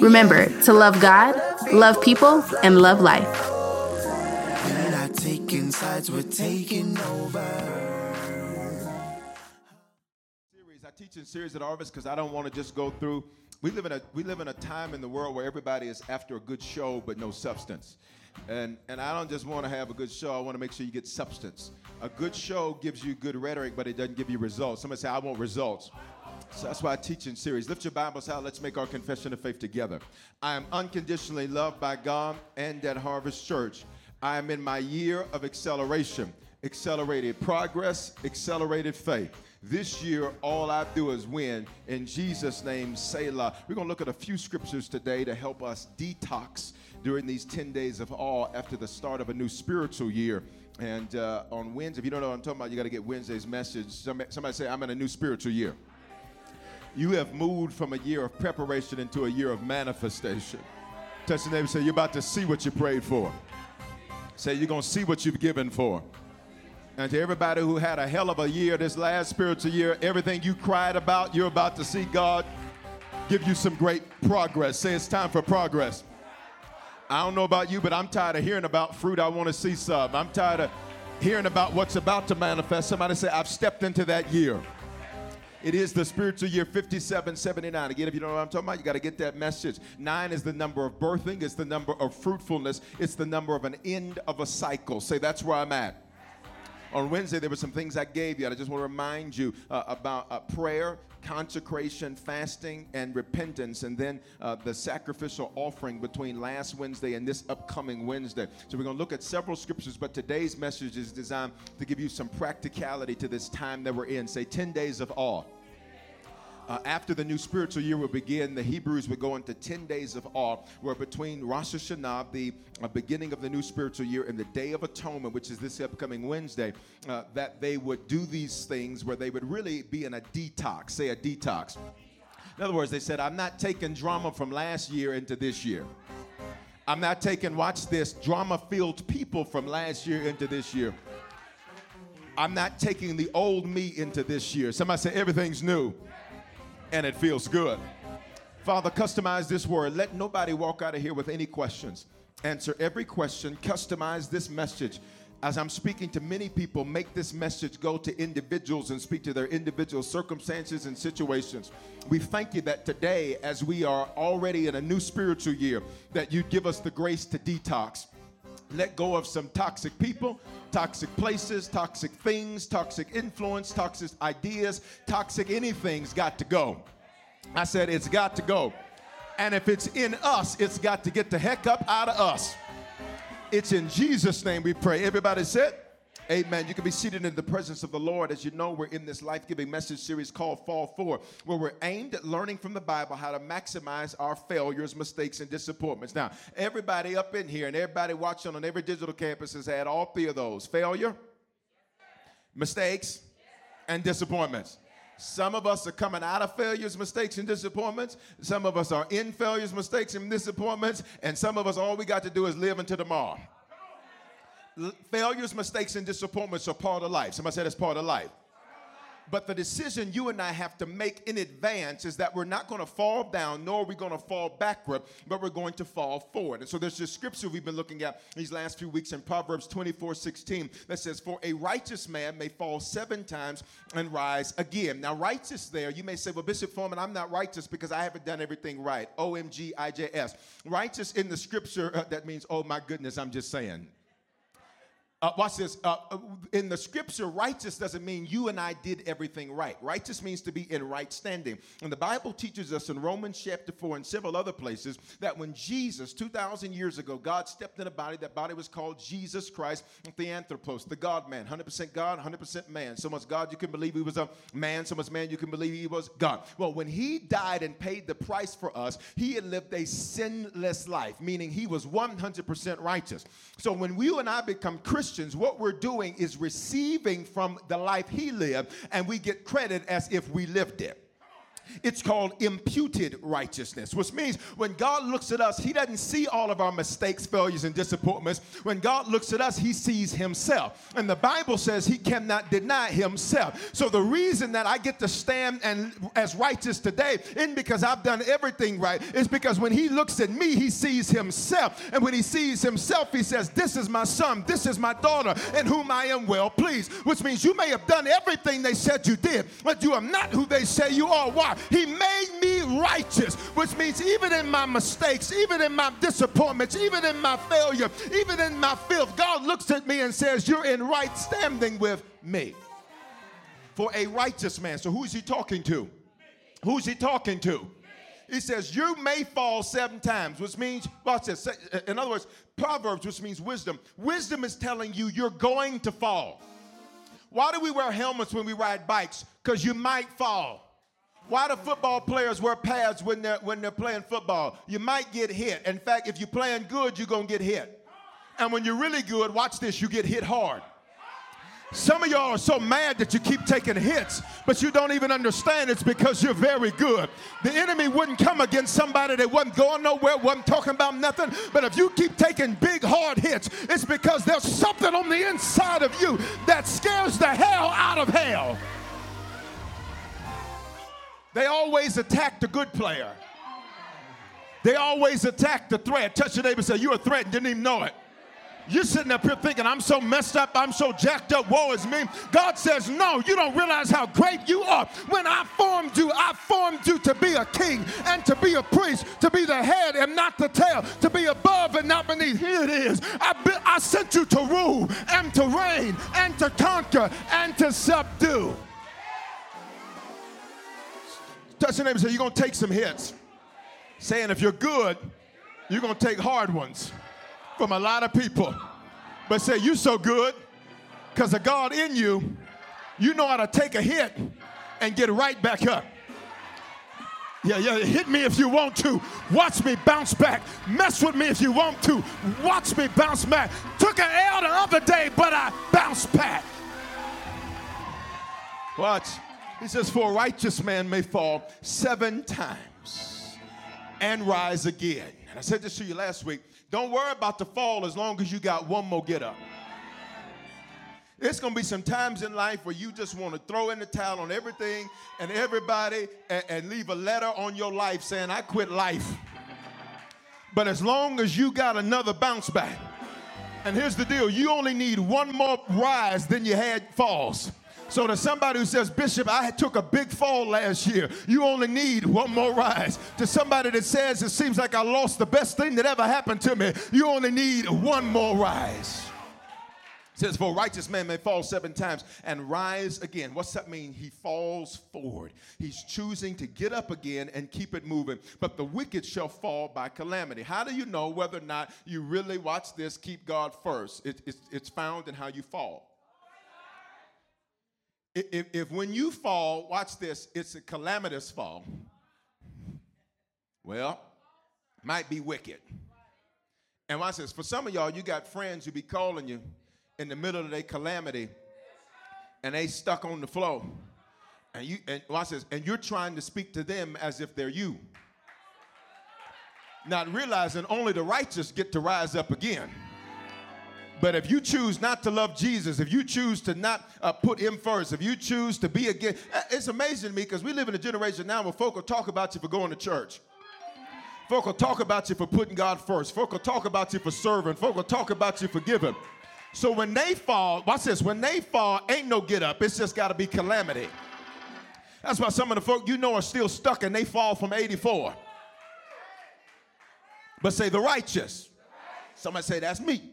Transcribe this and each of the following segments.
Remember to love God, love people, and love life. I teach in series at Harvest because I don't want to just go through. We live in a we live in a time in the world where everybody is after a good show but no substance. And and I don't just want to have a good show. I want to make sure you get substance. A good show gives you good rhetoric, but it doesn't give you results. Somebody say, I want results. So that's why I teach in series. Lift your Bibles out. Let's make our confession of faith together. I am unconditionally loved by God and at Harvest Church. I am in my year of acceleration, accelerated progress, accelerated faith. This year, all I do is win. In Jesus' name, Selah. We're going to look at a few scriptures today to help us detox during these 10 days of awe after the start of a new spiritual year. And uh, on Wednesday, if you don't know what I'm talking about, you got to get Wednesday's message. Somebody, somebody say, I'm in a new spiritual year. You have moved from a year of preparation into a year of manifestation. Touch the neighbor say, You're about to see what you prayed for. Say, You're going to see what you've given for. And to everybody who had a hell of a year this last spiritual year, everything you cried about, you're about to see God give you some great progress. Say, It's time for progress. I don't know about you, but I'm tired of hearing about fruit. I want to see some. I'm tired of hearing about what's about to manifest. Somebody say, I've stepped into that year. It is the spiritual year 5779. Again, if you don't know what I'm talking about, you got to get that message. Nine is the number of birthing, it's the number of fruitfulness, it's the number of an end of a cycle. Say, that's where I'm at. On Wednesday, there were some things I gave you. I just want to remind you uh, about uh, prayer, consecration, fasting, and repentance, and then uh, the sacrificial offering between last Wednesday and this upcoming Wednesday. So, we're going to look at several scriptures, but today's message is designed to give you some practicality to this time that we're in. Say 10 days of awe. Uh, after the new spiritual year would begin, the Hebrews would go into 10 days of awe, where between Rosh Hashanah, the uh, beginning of the new spiritual year, and the Day of Atonement, which is this upcoming Wednesday, uh, that they would do these things where they would really be in a detox, say a detox. In other words, they said, I'm not taking drama from last year into this year. I'm not taking, watch this, drama filled people from last year into this year. I'm not taking the old me into this year. Somebody say, everything's new and it feels good. Father, customize this word. Let nobody walk out of here with any questions. Answer every question. Customize this message. As I'm speaking to many people, make this message go to individuals and speak to their individual circumstances and situations. We thank you that today, as we are already in a new spiritual year, that you give us the grace to detox let go of some toxic people, toxic places, toxic things, toxic influence, toxic ideas, toxic anything's got to go. I said it's got to go. And if it's in us, it's got to get the heck up out of us. It's in Jesus' name we pray. Everybody said, Amen. You can be seated in the presence of the Lord. As you know, we're in this life giving message series called Fall Forward, where we're aimed at learning from the Bible how to maximize our failures, mistakes, and disappointments. Now, everybody up in here and everybody watching on every digital campus has had all three of those failure, mistakes, and disappointments. Some of us are coming out of failures, mistakes, and disappointments. Some of us are in failures, mistakes, and disappointments. And some of us, all we got to do is live into tomorrow. Failures, mistakes, and disappointments are part of life. Somebody said it's part of life. But the decision you and I have to make in advance is that we're not going to fall down, nor are we going to fall backward, but we're going to fall forward. And so there's this scripture we've been looking at these last few weeks in Proverbs 24 16 that says, For a righteous man may fall seven times and rise again. Now, righteous there, you may say, Well, Bishop Foreman, I'm not righteous because I haven't done everything right. O M G I J S. Righteous in the scripture, uh, that means, Oh my goodness, I'm just saying. Uh, watch this. Uh, in the scripture, righteous doesn't mean you and I did everything right. Righteous means to be in right standing. And the Bible teaches us in Romans chapter 4 and several other places that when Jesus, 2,000 years ago, God stepped in a body, that body was called Jesus Christ, the Anthropos, the God man. 100% God, 100% man. So much God you can believe he was a man, so much man you can believe he was God. Well, when he died and paid the price for us, he had lived a sinless life, meaning he was 100% righteous. So when you and I become Christians, Christians, what we're doing is receiving from the life he lived, and we get credit as if we lived it. It's called imputed righteousness, which means when God looks at us, He doesn't see all of our mistakes, failures, and disappointments. When God looks at us, He sees Himself. And the Bible says He cannot deny Himself. So the reason that I get to stand and as righteous today isn't because I've done everything right. It's because when He looks at me, He sees Himself. And when He sees Himself, He says, This is my son, this is my daughter, in whom I am well pleased. Which means you may have done everything they said you did, but you are not who they say you are. Why? He made me righteous, which means even in my mistakes, even in my disappointments, even in my failure, even in my filth, God looks at me and says, You're in right standing with me. For a righteous man. So who's he talking to? Who's he talking to? He says, You may fall seven times, which means, watch this. In other words, Proverbs, which means wisdom. Wisdom is telling you you're going to fall. Why do we wear helmets when we ride bikes? Because you might fall. Why do football players wear pads when they're when they're playing football? You might get hit. In fact, if you're playing good, you're gonna get hit. And when you're really good, watch this, you get hit hard. Some of y'all are so mad that you keep taking hits, but you don't even understand it's because you're very good. The enemy wouldn't come against somebody that wasn't going nowhere, wasn't talking about nothing. But if you keep taking big, hard hits, it's because there's something on the inside of you that scares the hell out of hell. They always attack the good player. They always attack the threat. Touch your neighbor and say, You're a threat didn't even know it. You're sitting up here thinking, I'm so messed up, I'm so jacked up, woe is me. God says, No, you don't realize how great you are. When I formed you, I formed you to be a king and to be a priest, to be the head and not the tail, to be above and not beneath. Here it is. I, be, I sent you to rule and to reign and to conquer and to subdue. Touch your neighbor and say, You're going to take some hits. Saying, if you're good, you're going to take hard ones from a lot of people. But say, You're so good because of God in you, you know how to take a hit and get right back up. Yeah, yeah, hit me if you want to. Watch me bounce back. Mess with me if you want to. Watch me bounce back. Took an L the other day, but I bounced back. Watch. He says, For a righteous man may fall seven times and rise again. And I said this to you last week. Don't worry about the fall as long as you got one more get up. It's going to be some times in life where you just want to throw in the towel on everything and everybody and, and, leave a letter on your life saying, I quit life. But as long as you got another bounce back, and here's the deal you only need one more rise than you had falls. So to somebody who says, Bishop, I took a big fall last year, you only need one more rise. To somebody that says it seems like I lost the best thing that ever happened to me, you only need one more rise. It says, For a righteous man may fall seven times and rise again. What's that mean? He falls forward. He's choosing to get up again and keep it moving. But the wicked shall fall by calamity. How do you know whether or not you really, watch this, keep God first? It, it's, it's found in how you fall. If, if when you fall, watch this, it's a calamitous fall. Well, might be wicked. And watch this. For some of y'all, you got friends who be calling you in the middle of their calamity and they stuck on the floor And you and watch this, and you're trying to speak to them as if they're you. Not realizing only the righteous get to rise up again. But if you choose not to love Jesus, if you choose to not uh, put him first, if you choose to be again, uh, it's amazing to me because we live in a generation now where folk will talk about you for going to church. Folk will talk about you for putting God first. Folk will talk about you for serving. Folk will talk about you for giving. So when they fall, watch this, when they fall, ain't no get up. It's just got to be calamity. That's why some of the folk you know are still stuck and they fall from 84. But say the righteous. Somebody say, that's me.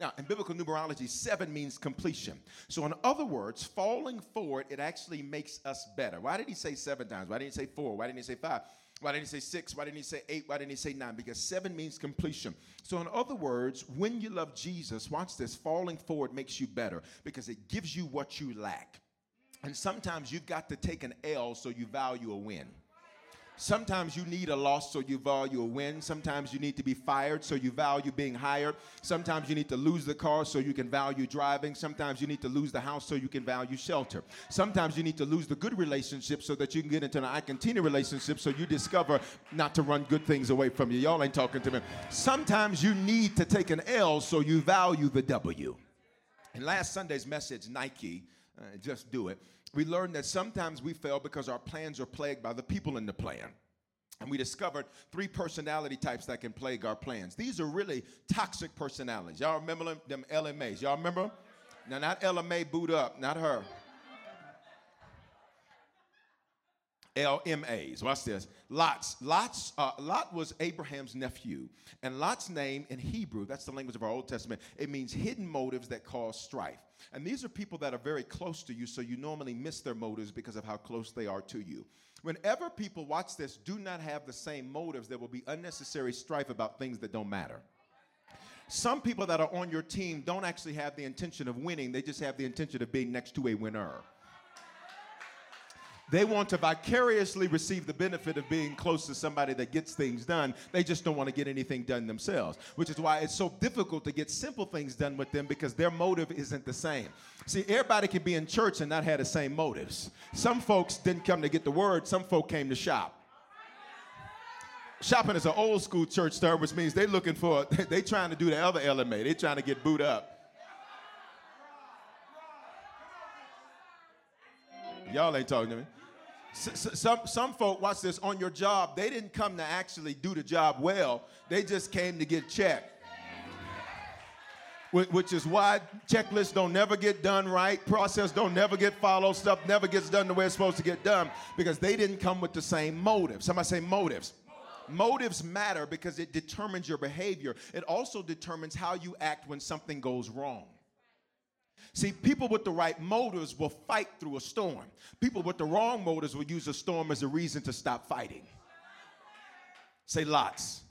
Now, in biblical numerology, seven means completion. So, in other words, falling forward, it actually makes us better. Why did he say seven times? Why didn't he say four? Why didn't he say five? Why didn't he say six? Why didn't he say eight? Why didn't he say nine? Because seven means completion. So, in other words, when you love Jesus, watch this falling forward makes you better because it gives you what you lack. And sometimes you've got to take an L so you value a win. Sometimes you need a loss so you value a win. Sometimes you need to be fired so you value being hired. Sometimes you need to lose the car so you can value driving. Sometimes you need to lose the house so you can value shelter. Sometimes you need to lose the good relationship so that you can get into an I continue relationship so you discover not to run good things away from you. Y'all ain't talking to me. Sometimes you need to take an L so you value the W. In last Sunday's message, Nike, uh, just do it we learned that sometimes we fail because our plans are plagued by the people in the plan. And we discovered three personality types that can plague our plans. These are really toxic personalities. Y'all remember them, them LMAs? Y'all remember? Now, not LMA boot up, not her. LMAs. Watch this. Lot's. Lot's. Uh, Lot was Abraham's nephew, and Lot's name in Hebrew, that's the language of our Old Testament. It means hidden motives that cause strife. And these are people that are very close to you, so you normally miss their motives because of how close they are to you. Whenever people watch this, do not have the same motives, there will be unnecessary strife about things that don't matter. Some people that are on your team don't actually have the intention of winning, they just have the intention of being next to a winner. They want to vicariously receive the benefit of being close to somebody that gets things done. They just don't want to get anything done themselves, which is why it's so difficult to get simple things done with them because their motive isn't the same. See, everybody can be in church and not have the same motives. Some folks didn't come to get the word, some folk came to shop. Shopping is an old school church term, which means they're looking for, they're trying to do the other LMA. They're trying to get boot up. Y'all ain't talking to me. some, some folk, watch this, on your job, they didn't come to actually do the job well. They just came to get checked. Which is why checklists don't never get done right, process don't never get followed, stuff never gets done the way it's supposed to get done because they didn't come with the same motives. Somebody say motives. Motives matter because it determines your behavior. It also determines how you act when something goes wrong. See, people with the right motives will fight through a storm. People with the wrong motives will use a storm as a reason to stop fighting. Say lots.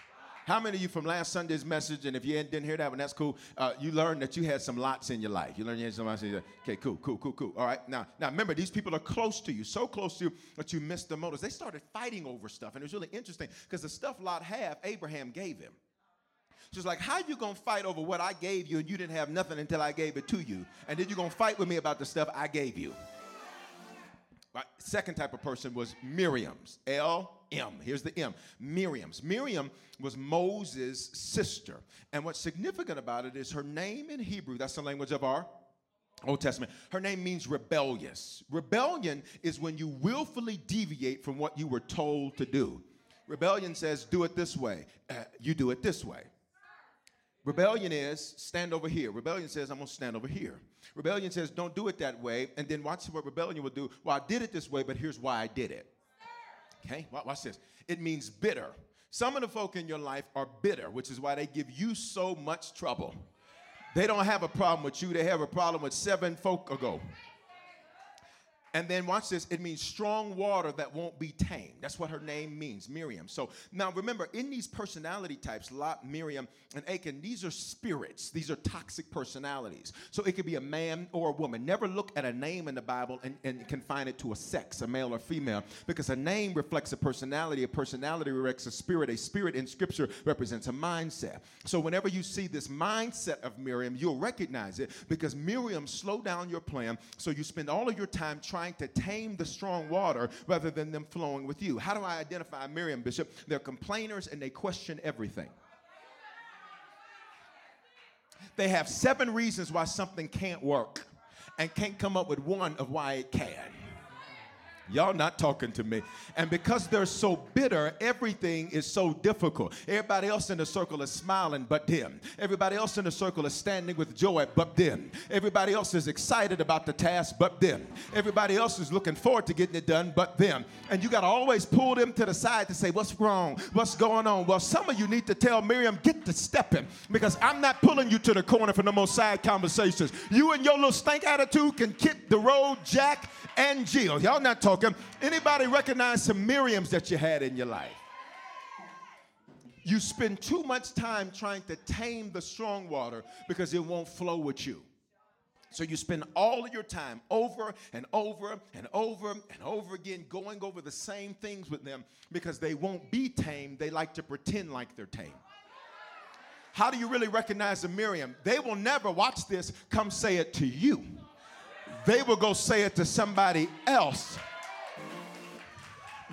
How many of you from last Sunday's message, and if you didn't hear that one, that's cool. Uh, you learned that you had some lots in your life. You learned you had some lots in your life. Okay, cool, cool, cool, cool. All right, now, now remember, these people are close to you, so close to you that you missed the motives. They started fighting over stuff, and it was really interesting because the stuff Lot had, Abraham gave him. She's like, how you gonna fight over what I gave you and you didn't have nothing until I gave it to you? And then you're gonna fight with me about the stuff I gave you. Right. Second type of person was Miriam's. L M. Here's the M. Miriam's. Miriam was Moses' sister. And what's significant about it is her name in Hebrew, that's the language of our Old Testament. Her name means rebellious. Rebellion is when you willfully deviate from what you were told to do. Rebellion says, do it this way. Uh, you do it this way. Rebellion is stand over here. Rebellion says, I'm going to stand over here. Rebellion says, don't do it that way. And then watch what rebellion will do. Well, I did it this way, but here's why I did it. Okay, watch this. It means bitter. Some of the folk in your life are bitter, which is why they give you so much trouble. They don't have a problem with you, they have a problem with seven folk ago. And then watch this, it means strong water that won't be tamed. That's what her name means, Miriam. So now remember, in these personality types, Lot, Miriam, and Achan, these are spirits. These are toxic personalities. So it could be a man or a woman. Never look at a name in the Bible and, and confine it to a sex, a male or female, because a name reflects a personality. A personality reflects a spirit. A spirit in scripture represents a mindset. So whenever you see this mindset of Miriam, you'll recognize it because Miriam slowed down your plan. So you spend all of your time trying trying to tame the strong water rather than them flowing with you. How do I identify Miriam, Bishop? They're complainers and they question everything. They have seven reasons why something can't work and can't come up with one of why it can. Y'all not talking to me. And because they're so bitter, everything is so difficult. Everybody else in the circle is smiling but them. Everybody else in the circle is standing with joy but them. Everybody else is excited about the task but them. Everybody else is looking forward to getting it done but them. And you got to always pull them to the side to say, What's wrong? What's going on? Well, some of you need to tell Miriam, Get to stepping because I'm not pulling you to the corner for no more side conversations. You and your little stank attitude can kick the road, Jack and Jill. Y'all not talking. Anybody recognize some Miriams that you had in your life? You spend too much time trying to tame the strong water because it won't flow with you. So you spend all of your time over and over and over and over again going over the same things with them because they won't be tamed. They like to pretend like they're tame. How do you really recognize a Miriam? They will never watch this come say it to you they will go say it to somebody else.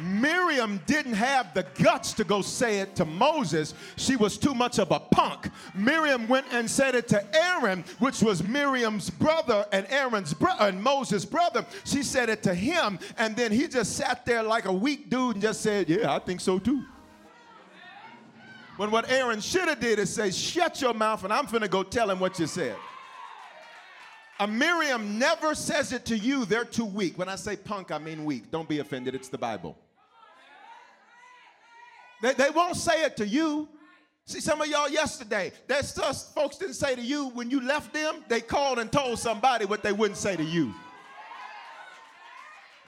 Miriam didn't have the guts to go say it to Moses. She was too much of a punk. Miriam went and said it to Aaron, which was Miriam's brother and Aaron's brother and Moses' brother. She said it to him, and then he just sat there like a weak dude and just said, Yeah, I think so too. When what Aaron should have did is say, Shut your mouth, and I'm finna go tell him what you said. A Miriam never says it to you, they're too weak. When I say punk, I mean weak. Don't be offended, it's the Bible. They, they won't say it to you. See, some of y'all yesterday, that stuff folks didn't say to you when you left them, they called and told somebody what they wouldn't say to you.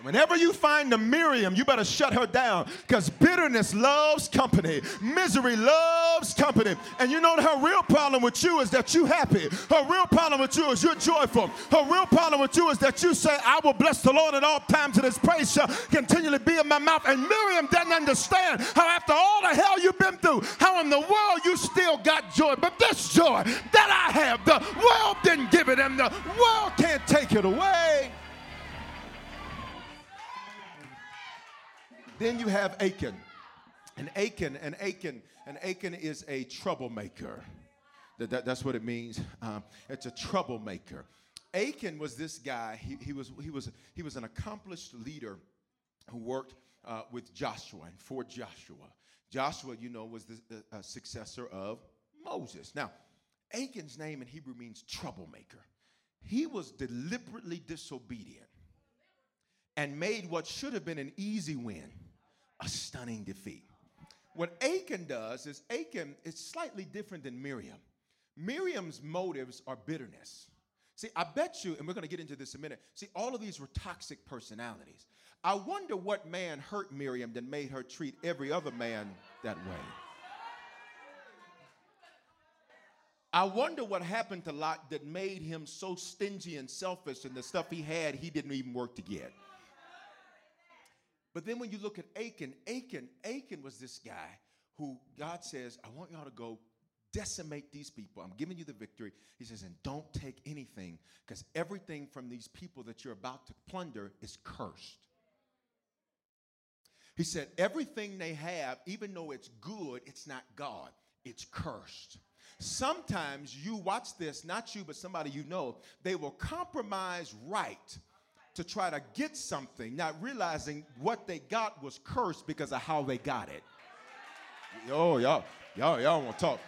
Whenever you find a Miriam, you better shut her down because bitterness loves company. Misery loves company. And you know her real problem with you is that you happy. Her real problem with you is you're joyful. Her real problem with you is that you say, I will bless the Lord at all times and his praise shall continually be in my mouth. And Miriam doesn't understand how after all the hell you've been through, how in the world you still got joy. But this joy that I have, the world didn't give it and the world can't take it away. Then you have Achan. And Achan, and Achan, and Achan is a troublemaker. That, that, that's what it means. Um, it's a troublemaker. Achan was this guy. He, he, was, he, was, he was an accomplished leader who worked uh, with Joshua and for Joshua. Joshua, you know, was the uh, successor of Moses. Now, Achan's name in Hebrew means troublemaker. He was deliberately disobedient and made what should have been an easy win a stunning defeat. What Achan does is Achan is slightly different than Miriam. Miriam's motives are bitterness. See, I bet you, and we're going to get into this in a minute. See, all of these were toxic personalities. I wonder what man hurt Miriam that made her treat every other man that way. I wonder what happened to Lot that made him so stingy and selfish, and the stuff he had, he didn't even work to get. But then when you look at Achan, Achan, Achan was this guy who God says, I want y'all to go decimate these people. I'm giving you the victory. He says, and don't take anything because everything from these people that you're about to plunder is cursed. He said, everything they have, even though it's good, it's not God, it's cursed. Sometimes you watch this, not you, but somebody you know, they will compromise right to try to get something, not realizing what they got was cursed because of how they got it. Oh, y'all, y'all, y'all want to talk.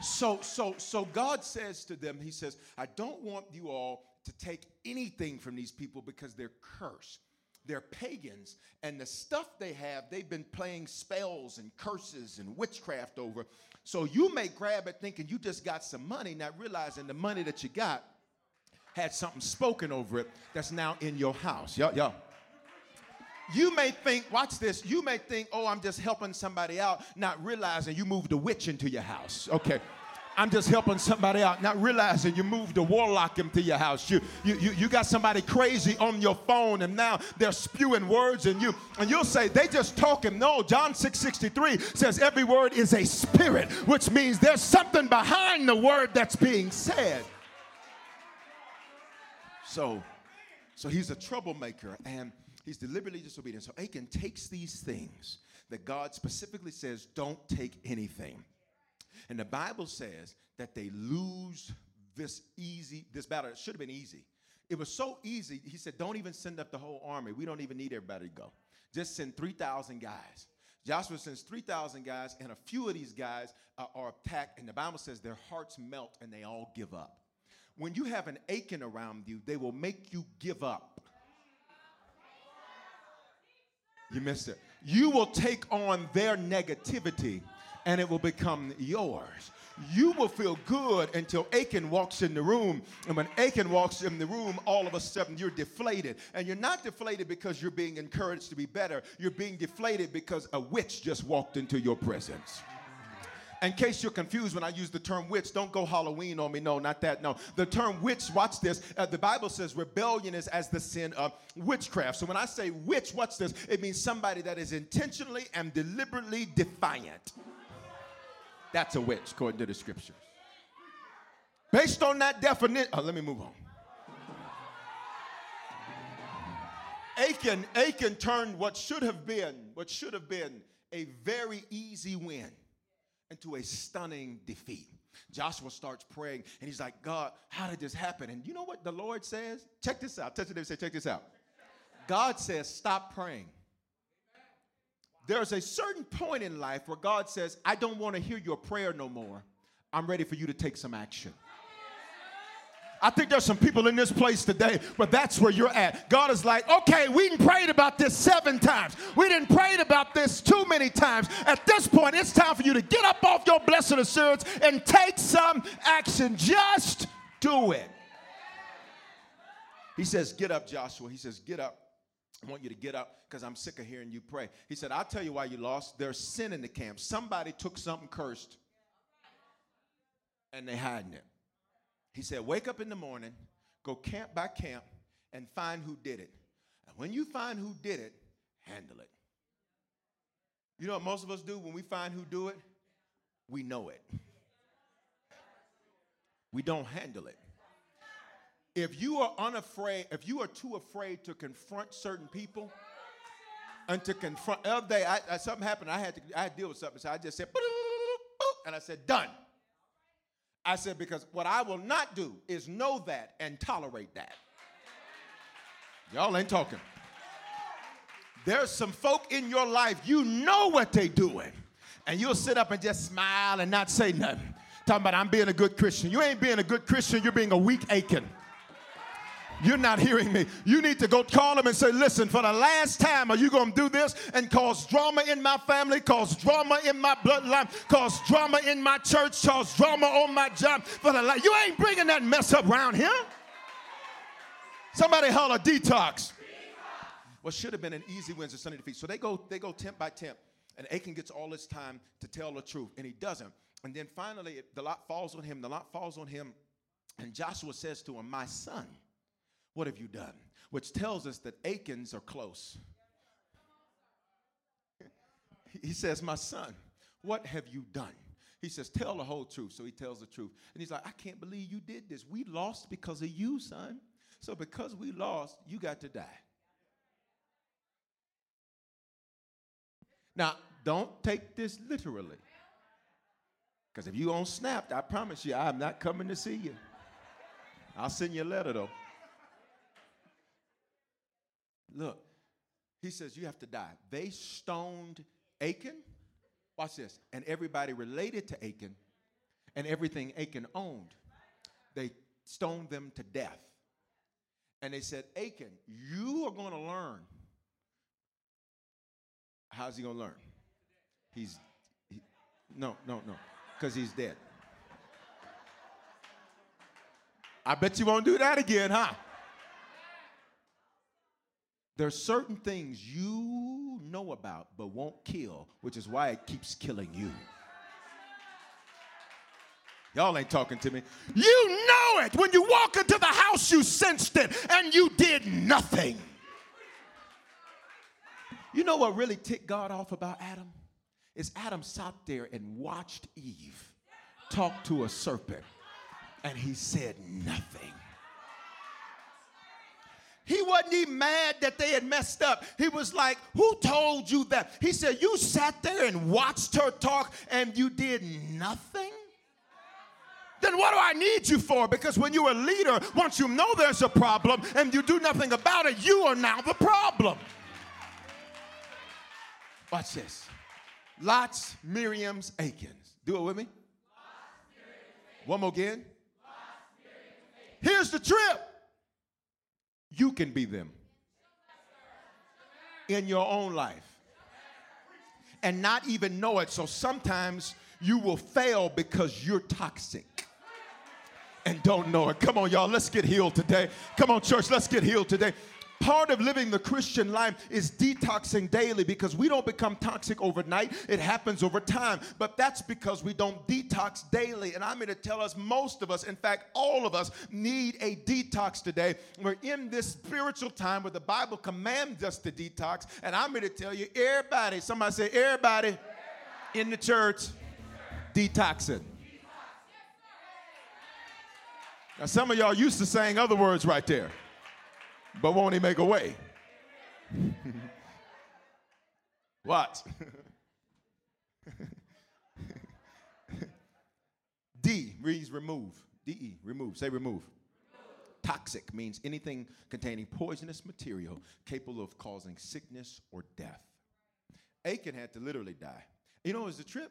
So, so, so God says to them, He says, I don't want you all to take anything from these people because they're cursed. They're pagans, and the stuff they have, they've been playing spells and curses and witchcraft over. So you may grab it thinking you just got some money, not realizing the money that you got had something spoken over it that's now in your house. Y'all, y'all. You may think, watch this, you may think, oh, I'm just helping somebody out, not realizing you moved a witch into your house. Okay. I'm just helping somebody out, not realizing you moved a warlock into your house. You, you, you, you got somebody crazy on your phone, and now they're spewing words in you. And you'll say, they just talking. No, John 6.63 says every word is a spirit, which means there's something behind the word that's being said. So So he's a troublemaker and he's deliberately disobedient. So Achan takes these things that God specifically says don't take anything. And the Bible says that they lose this easy, this battle. It should have been easy. It was so easy, he said, don't even send up the whole army. We don't even need everybody to go. Just send 3,000 guys. Joshua sends 3,000 guys, and a few of these guys are attacked, and the Bible says their hearts melt and they all give up. When you have an Achan around you, they will make you give up. You missed it. You will take on their negativity and it will become yours. You will feel good until Achan walks in the room. And when Achan walks in the room, all of a sudden you're deflated. And you're not deflated because you're being encouraged to be better. You're being deflated because a witch just walked into your presence. In case you're confused when I use the term witch, don't go Halloween on me. No, not that. No. The term witch, watch this. Uh, the Bible says rebellion is as the sin of witchcraft. So when I say witch, watch this. It means somebody that is intentionally and deliberately defiant. That's a witch, according to the scriptures. Based on that definition, oh, let me move on. Achan, Achan turned what should have been, what should have been a very easy win into a stunning defeat. Joshua starts praying and he's like, God, how did this happen? And you know what the Lord says? Check this out. Touch it and say, check this out. God says, stop praying. There's a certain point in life where God says, I don't want to hear your prayer no more. I'm ready for you to take some action. I think there's some people in this place today, but that's where you're at. God is like, okay, we didn't prayed about this seven times. We didn't prayed about this too many times. At this point, it's time for you to get up off your blessed assurance and take some action. Just do it. He says, get up, Joshua. He says, get up. I want you to get up because I'm sick of hearing you pray. He said, I'll tell you why you lost. There's sin in the camp. Somebody took something cursed and they hiding it. He said, Wake up in the morning, go camp by camp, and find who did it. And when you find who did it, handle it. You know what most of us do when we find who do it? We know it. We don't handle it. If you are unafraid, if you are too afraid to confront certain people and to confront, the other day, I, I, something happened. I had to, I had to deal with something. So I just said, and I said, done. I said, because what I will not do is know that and tolerate that. Y'all ain't talking. There's some folk in your life, you know what they doing. And you'll sit up and just smile and not say nothing. Talking about I'm being a good Christian. You ain't being a good Christian, you're being a weak Achan. You're not hearing me. You need to go call them and say, listen, for the last time, are you going to do this and cause drama in my family, cause drama in my bloodline, cause drama in my church, cause drama on my job? For the last, you ain't bringing that mess up around here. Somebody holler detox. What should have been an easy win is a Sunday defeat. So they go, they go temp by temp, and Achan gets all this time to tell the truth, and he doesn't. And then finally, the lot falls on him. The lot falls on him, and Joshua says to him, "My son." What have you done? Which tells us that Achans are close. he says, My son, what have you done? He says, Tell the whole truth. So he tells the truth. And he's like, I can't believe you did this. We lost because of you, son. So because we lost, you got to die. Now, don't take this literally. Because if you on Snap, I promise you, I'm not coming to see you. I'll send you a letter though. Look, he says, You have to die. They stoned Achan. Watch this. And everybody related to Achan and everything Achan owned, they stoned them to death. And they said, Achan, you are going to learn. How's he going to learn? He's, he, no, no, no, because he's dead. I bet you won't do that again, huh? There's certain things you know about but won't kill, which is why it keeps killing you. Y'all ain't talking to me. You know it. When you walk into the house, you sensed it and you did nothing. You know what really ticked God off about Adam? Is Adam sat there and watched Eve talk to a serpent and he said nothing. He wasn't even mad that they had messed up. He was like, Who told you that? He said, You sat there and watched her talk and you did nothing? Then what do I need you for? Because when you're a leader, once you know there's a problem and you do nothing about it, you are now the problem. Watch this. Lots, Miriam's, Achan's. Do it with me. One more again. Here's the trip. You can be them in your own life and not even know it. So sometimes you will fail because you're toxic and don't know it. Come on, y'all, let's get healed today. Come on, church, let's get healed today. Part of living the Christian life is detoxing daily because we don't become toxic overnight. It happens over time. But that's because we don't detox daily. And I'm here to tell us, most of us, in fact, all of us, need a detox today. We're in this spiritual time where the Bible commands us to detox. And I'm here to tell you, everybody, somebody say, everybody, everybody. in the church, detoxing. Now, some of y'all used to saying other words right there but won't he make a way? what? D means remove. D-E, remove. Say remove. Toxic means anything containing poisonous material capable of causing sickness or death. Achan had to literally die. You know, it was the trip?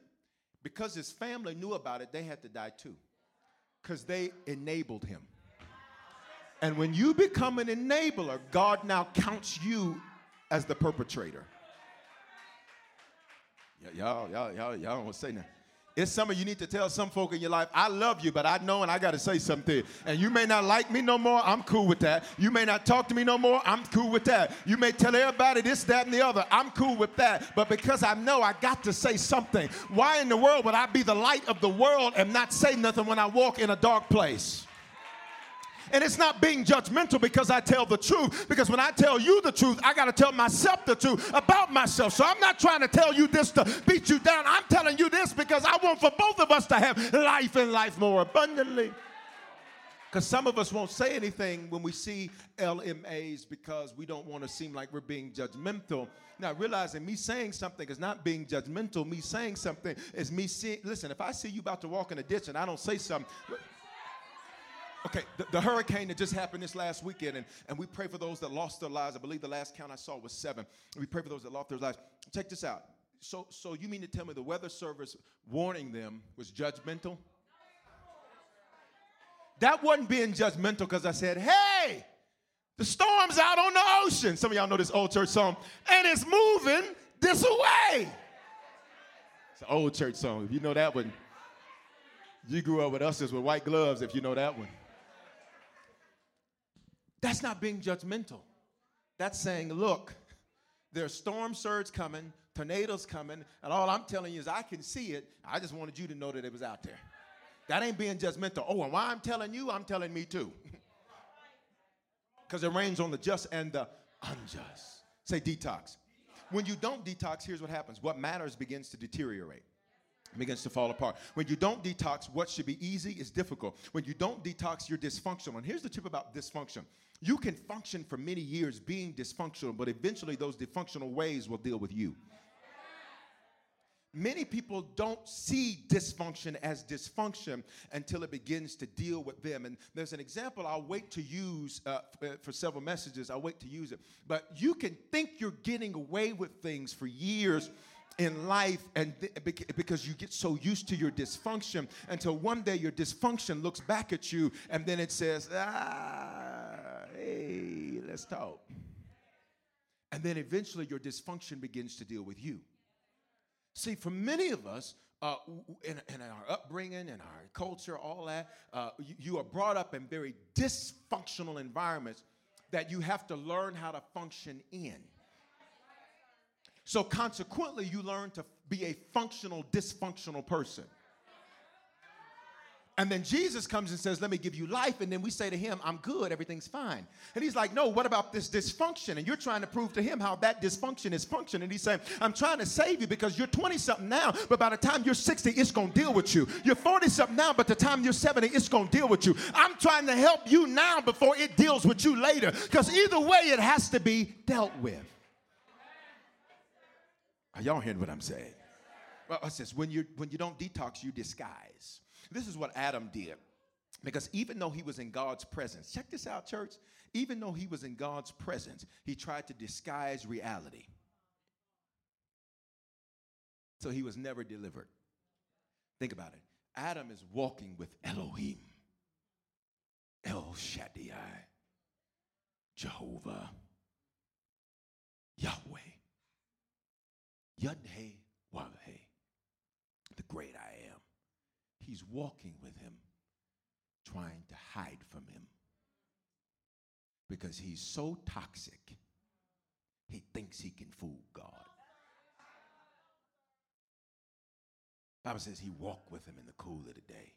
Because his family knew about it, they had to die too. Because they enabled him. And when you become an enabler, God now counts you as the perpetrator. y'all, y'all, y'all, y'all don't want to say nothing. It's some of you need to tell some folk in your life, I love you, but I know and I got to say something. And you may not like me no more, I'm cool with that. You may not talk to me no more, I'm cool with that. You may tell everybody this, that, and the other, I'm cool with that. But because I know I got to say something, why in the world would I be the light of the world and not say nothing when I walk in a dark place? And it's not being judgmental because I tell the truth. Because when I tell you the truth, I got to tell myself the truth about myself. So I'm not trying to tell you this to beat you down. I'm telling you this because I want for both of us to have life and life more abundantly. Because some of us won't say anything when we see LMAs because we don't want to seem like we're being judgmental. Now, realizing me saying something is not being judgmental. Me saying something is me seeing, listen, if I see you about to walk in a ditch and I don't say something, Okay, the, the, hurricane that just happened this last weekend, and, and we pray for those that lost their lives. I believe the last count I saw was seven. We pray for those that lost their lives. Check this out. So, so you mean to tell me the weather service warning them was judgmental? That wasn't being judgmental because I said, hey, the storm's out on the ocean. Some of y'all know this old church song, and it's moving this way. It's an old church song. If you know that one, you grew up with us as with white gloves, if you know that one. That's not being judgmental. That's saying, look, there's storm surge coming, tornadoes coming, and all I'm telling you is I can see it. I just wanted you to know that it was out there. That ain't being judgmental. Oh, and why I'm telling you, I'm telling me too. Because it rains on the just and the unjust. Say detox. When you don't detox, here's what happens what matters begins to deteriorate begins to fall apart. When you don't detox, what should be easy is difficult. When you don't detox, you're dysfunctional. And here's the tip about dysfunction you can function for many years being dysfunctional, but eventually those dysfunctional ways will deal with you. Many people don't see dysfunction as dysfunction until it begins to deal with them. And there's an example I'll wait to use uh, uh for several messages. I'll wait to use it. But you can think you're getting away with things for years in life and th- because you get so used to your dysfunction until one day your dysfunction looks back at you and then it says ah let's talk. And then eventually your dysfunction begins to deal with you. See for many of us uh, in, in, our upbringing and our culture all that uh, you, you are brought up in very dysfunctional environments that you have to learn how to function in. So consequently, you learn to be a functional, dysfunctional person. And then Jesus comes and says, Let me give you life. And then we say to him, I'm good, everything's fine. And he's like, No, what about this dysfunction? And you're trying to prove to him how that dysfunction is functioning. And he's saying, I'm trying to save you because you're 20 something now, but by the time you're 60, it's going to deal with you. You're 40 something now, but the time you're 70, it's going to deal with you. I'm trying to help you now before it deals with you later because either way, it has to be dealt with. Are y'all hearing what I'm saying? Well, it says, when, you when you don't detox, you disguise. This is what Adam did. Because even though he was in God's presence, check this out, church. Even though he was in God's presence, he tried to disguise reality. So he was never delivered. Think about it. Adam is walking with Elohim, El Shaddai, Jehovah, Yahweh, Yudhe Wahhe, the great I. He's walking with him, trying to hide from him. Because he's so toxic, he thinks he can fool God. Bible says he walked with him in the cool of the day.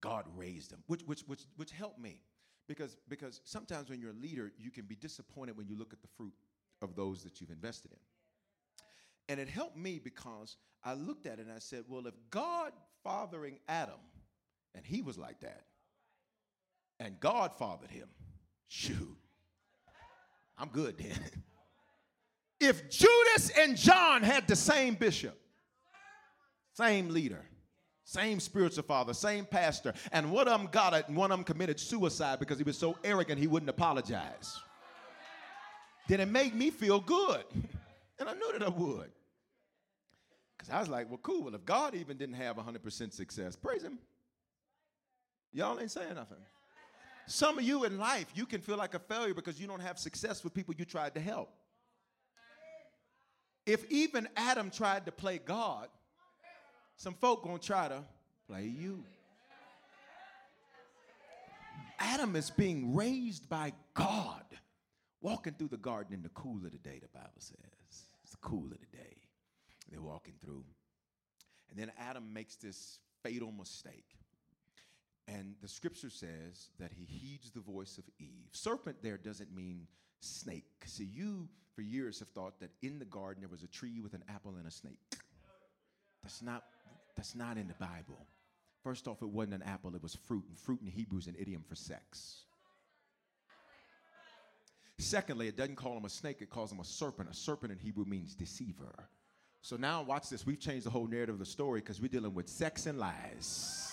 God raised him, which which which which helped me. Because because sometimes when you're a leader, you can be disappointed when you look at the fruit of those that you've invested in. And it helped me because I looked at it and I said, well, if God fathering Adam, and he was like that, and God fathered him, shoot, I'm good then. if Judas and John had the same bishop, same leader, same spiritual father, same pastor, and one of them got it, and one of them committed suicide because he was so arrogant he wouldn't apologize. Then it made me feel good. And I knew that I would. Because I was like, well, cool. Well, if God even didn't have 100% success, praise Him. Y'all ain't saying nothing. Some of you in life, you can feel like a failure because you don't have success with people you tried to help. If even Adam tried to play God, some folk gonna try to play you. Adam is being raised by God, walking through the garden in the cool of the day, the Bible says. It's the cool of the day. They're walking through. And then Adam makes this fatal mistake. And the scripture says that he heeds the voice of Eve. Serpent there doesn't mean snake. See, you for years have thought that in the garden there was a tree with an apple and a snake. That's not, that's not in the Bible. First off, it wasn't an apple, it was fruit. And fruit in Hebrew is an idiom for sex. Secondly, it doesn't call him a snake, it calls him a serpent. A serpent in Hebrew means deceiver. So now watch this. We've changed the whole narrative of the story because we're dealing with sex and lies.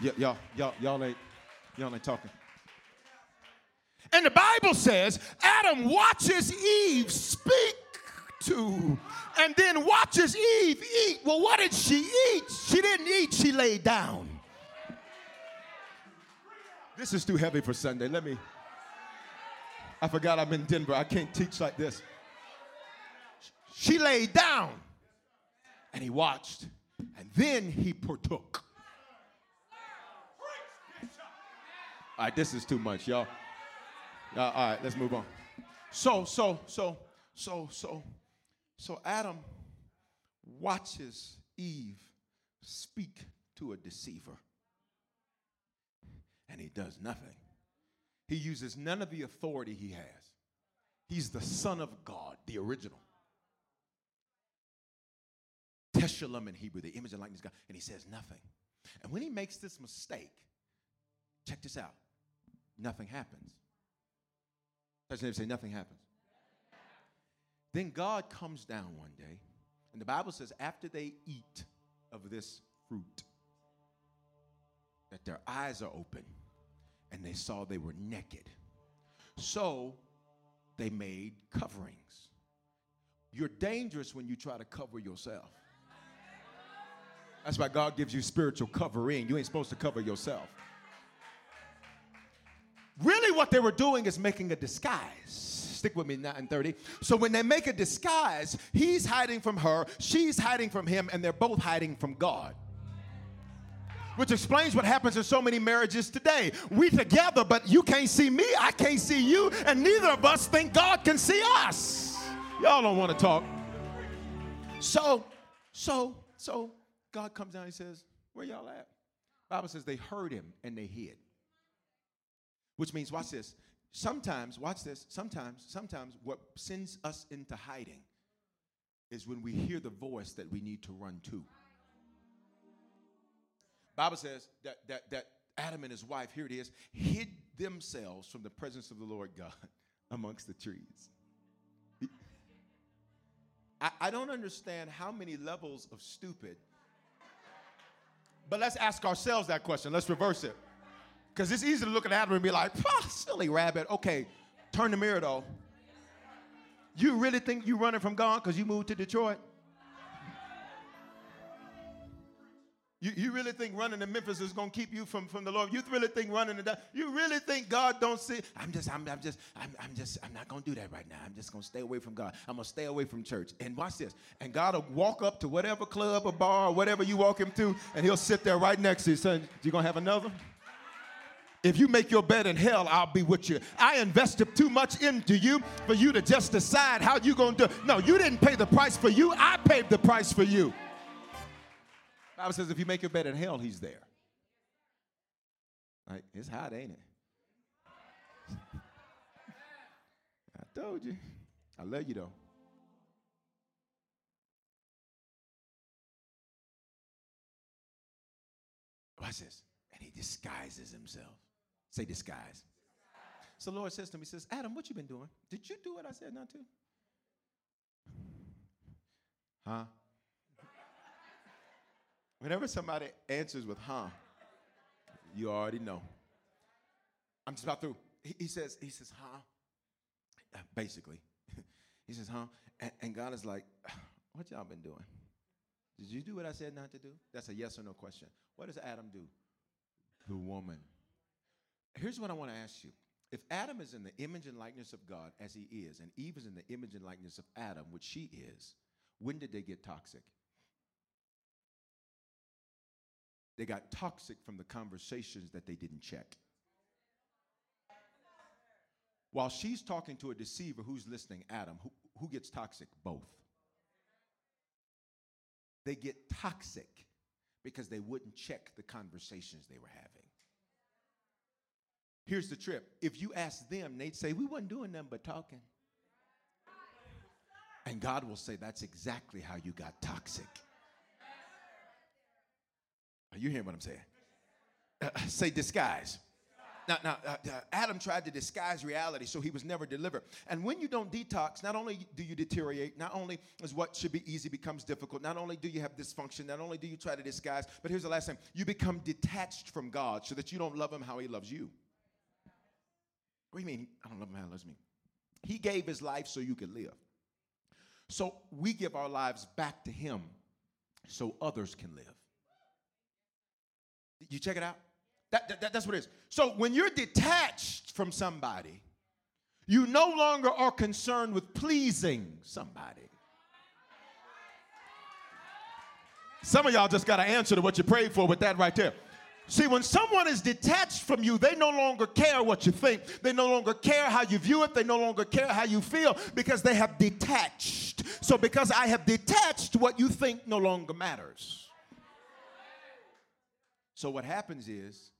Y- y'all, y'all, y'all ain't, y'all ain't talking. And the Bible says Adam watches Eve speak to, and then watches Eve eat. Well, what did she eat? She didn't eat, she laid down. This is too heavy for Sunday. Let me. I forgot I'm in Denver. I can't teach like this. She laid down and he watched, and then he partook. All right, this is too much, y'all. Uh, all right, let's move on. So, so, so, so, so, so Adam watches Eve speak to a deceiver, and he does nothing. He uses none of the authority he has. He's the Son of God, the original. Tselem in Hebrew, the image and likeness of God, and he says nothing. And when he makes this mistake, check this out nothing happens. Touch your say, nothing happens. Then God comes down one day, and the Bible says, after they eat of this fruit, that their eyes are open and they saw they were naked. So they made coverings. You're dangerous when you try to cover yourself. That's why God gives you spiritual covering. You ain't supposed to cover yourself. Really, what they were doing is making a disguise. Stick with me, 930. So when they make a disguise, he's hiding from her, she's hiding from him, and they're both hiding from God. Which explains what happens in so many marriages today. We together, but you can't see me, I can't see you, and neither of us think God can see us. Y'all don't want to talk. So, so, so God comes down and he says, Where y'all at? Bible says they heard him and they hid. Which means, watch this. Sometimes, watch this, sometimes, sometimes what sends us into hiding is when we hear the voice that we need to run to. Bible says that, that, that Adam and his wife, here it is, hid themselves from the presence of the Lord God amongst the trees. I, I don't understand how many levels of stupid, but let's ask ourselves that question. Let's reverse it. Because it's easy to look at Adam and be like, silly rabbit. Okay, turn the mirror though. You really think you're running from God because you moved to Detroit? You, you really think running to Memphis is going to keep you from, from the Lord? You really think running to that? You really think God don't see? I'm just, I'm, I'm just, I'm, I'm just, I'm not going to do that right now. I'm just going to stay away from God. I'm going to stay away from church. And watch this. And God will walk up to whatever club or bar or whatever you walk him to, and he'll sit there right next to you. Son, you going to have another? If you make your bed in hell, I'll be with you. I invested too much into you for you to just decide how you're going to do. No, you didn't pay the price for you. I paid the price for you. Bible says if you make your bed in hell, he's there. Like, it's hot, ain't it? I told you. I love you though. Watch this. And he disguises himself. Say disguise. So the Lord says to me, He says, Adam, what you been doing? Did you do what I said not to? Huh? Whenever somebody answers with huh, you already know. I'm just about through. He, he says, he says, huh? Uh, basically. he says, huh? And, and God is like, what y'all been doing? Did you do what I said not to do? That's a yes or no question. What does Adam do? The woman. Here's what I want to ask you. If Adam is in the image and likeness of God, as he is, and Eve is in the image and likeness of Adam, which she is, when did they get toxic? They got toxic from the conversations that they didn't check. While she's talking to a deceiver who's listening, Adam, who, who gets toxic? Both. They get toxic because they wouldn't check the conversations they were having. Here's the trip. If you ask them, they'd say, We wasn't doing nothing but talking. And God will say, That's exactly how you got toxic. Are you hearing what I'm saying? Uh, say disguise. Now, now uh, uh, Adam tried to disguise reality, so he was never delivered. And when you don't detox, not only do you deteriorate, not only is what should be easy becomes difficult, not only do you have dysfunction, not only do you try to disguise, but here's the last thing you become detached from God so that you don't love him how he loves you. What do you mean? I don't love him how he loves me. He gave his life so you could live. So we give our lives back to him so others can live. You check it out? That, that, that's what it is. So when you're detached from somebody, you no longer are concerned with pleasing somebody. Some of y'all just got to answer to what you prayed for with that right there. See, when someone is detached from you, they no longer care what you think. They no longer care how you view it. They no longer care how you feel because they have detached. So, because I have detached, what you think no longer matters. So what happens is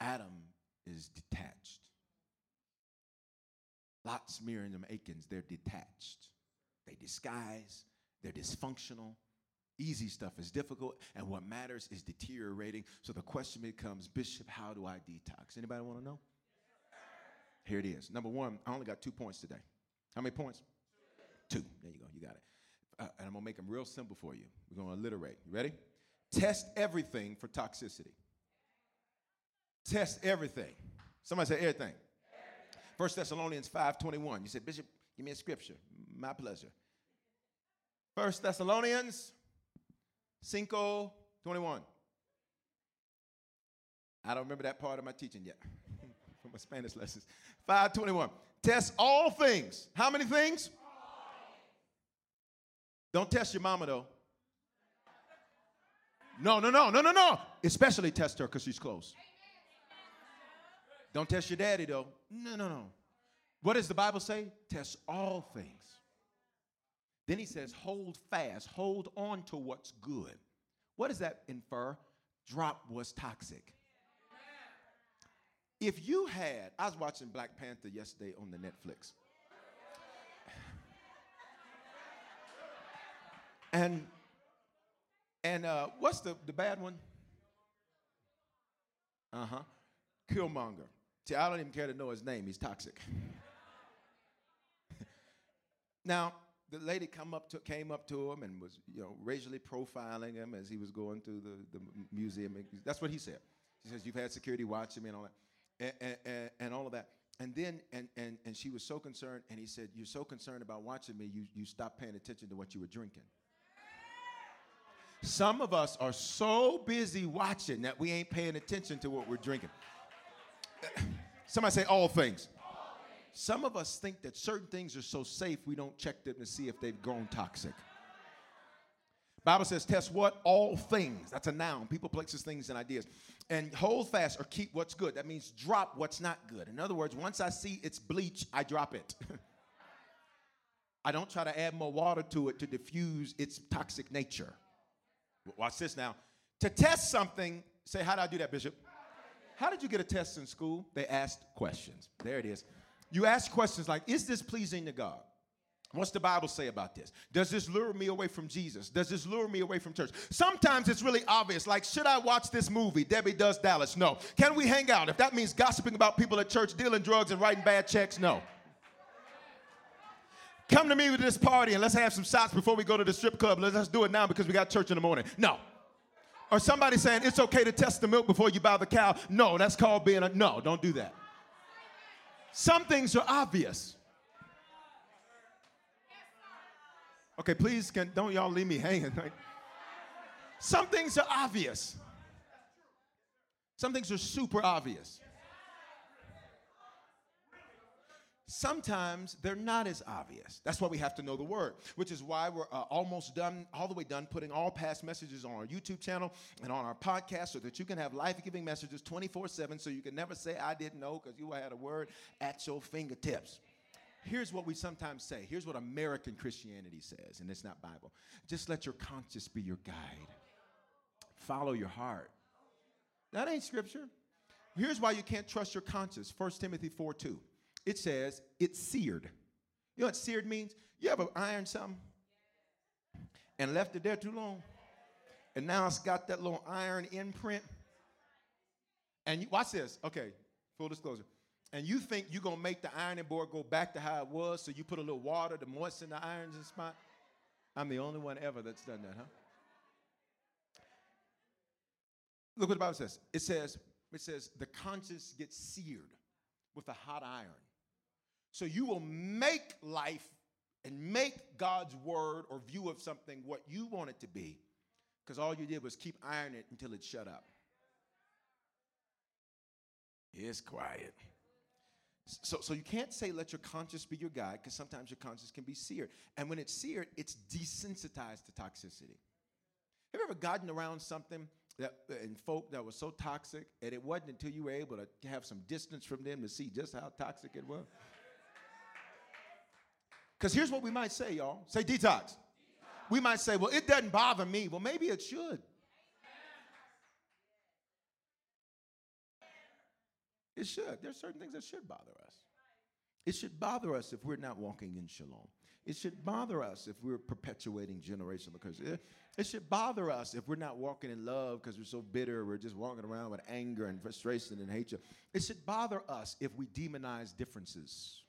Adam is detached. Lot's, Miriam, Achans, they're detached. They disguise, they're dysfunctional. Easy stuff is difficult, and what matters is deteriorating. So the question becomes, Bishop, how do I detox? Anybody want to know? Here it is. Number one, I only got two points today. How many points? Two. There you go. You got it. Uh, and I'm going to make them real simple for you. We're going to alliterate. You ready? Test everything for toxicity. Test everything. Somebody say everything. First Thessalonians 5:21. You said, Bishop, give me a scripture. My pleasure. First Thessalonians 5:21. I don't remember that part of my teaching yet from my Spanish lessons. 521. Test all things. How many things? Don't test your mama though. No, no, no, no, no, no. Especially test her because she's close. Don't test your daddy though. No, no, no. What does the Bible say? Test all things. Then he says, hold fast, hold on to what's good. What does that infer? Drop was toxic. If you had, I was watching Black Panther yesterday on the Netflix. And and uh, what's the, the bad one? Uh-huh. Killmonger. See, I don't even care to know his name. He's toxic. now, the lady come up to, came up to him and was, you know, racially profiling him as he was going through the, the museum. That's what he said. She says, you've had security watching me and all that, and, and, and all of that. And then, and, and, and she was so concerned, and he said, you're so concerned about watching me, you, you stopped paying attention to what you were drinking. Some of us are so busy watching that we ain't paying attention to what we're drinking. Somebody say all things. Some of us think that certain things are so safe we don't check them to see if they've grown toxic. Bible says, test what? All things. That's a noun. People, places, things, and ideas. And hold fast or keep what's good. That means drop what's not good. In other words, once I see it's bleach, I drop it. I don't try to add more water to it to diffuse its toxic nature. Watch this now. To test something, say, how did I do that, Bishop? How did you get a test in school? They asked questions. There it is. You ask questions like, is this pleasing to God? What's the Bible say about this? Does this lure me away from Jesus? Does this lure me away from church? Sometimes it's really obvious. Like, should I watch this movie? Debbie Does Dallas? No. Can we hang out? If that means gossiping about people at church, dealing drugs, and writing bad checks? No. Come to me with this party and let's have some shots before we go to the strip club. Let's do it now because we got church in the morning. No. Or somebody saying it's okay to test the milk before you buy the cow. No, that's called being a no, don't do that. Some things are obvious. Okay, please can, don't y'all leave me hanging. Some things are obvious. Some things are super obvious. Sometimes they're not as obvious. That's why we have to know the word, which is why we're uh, almost done, all the way done, putting all past messages on our YouTube channel and on our podcast so that you can have life giving messages 24 7 so you can never say, I didn't know because you had a word at your fingertips. Here's what we sometimes say. Here's what American Christianity says, and it's not Bible. Just let your conscience be your guide. Follow your heart. That ain't scripture. Here's why you can't trust your conscience. 1 Timothy 4 2 it says it's seared. You know what seared means? You ever ironed something and left it there too long? And now it's got that little iron imprint. And you, watch this. Okay, full disclosure. And you think you're gonna make the ironing board go back to how it was, so you put a little water to moisten the irons in spot? I'm the only one ever that's done that, huh? Look what the Bible says. It says, it says, the conscience gets seared with a hot iron. So you will make life and make God's word or view of something what you want it to be because all you did was keep ironing it until it shut up. It's quiet. So, so you can't say let your conscience be your guide because sometimes your conscience can be seared. And when it's seared, it's desensitized to toxicity. Have you ever gotten around something that, and folk that was so toxic, and it wasn't until you were able to have some distance from them to see just how toxic it was? Because here's what we might say, y'all. Say detox. detox. We might say, well, it doesn't bother me. Well, maybe it should. It should. There's certain things that should bother us. It should bother us if we're not walking in shalom. It should bother us if we're perpetuating generational curses. It, it should bother us if we're not walking in love because we're so bitter. We're just walking around with anger and frustration and hatred. It should bother us if we demonize differences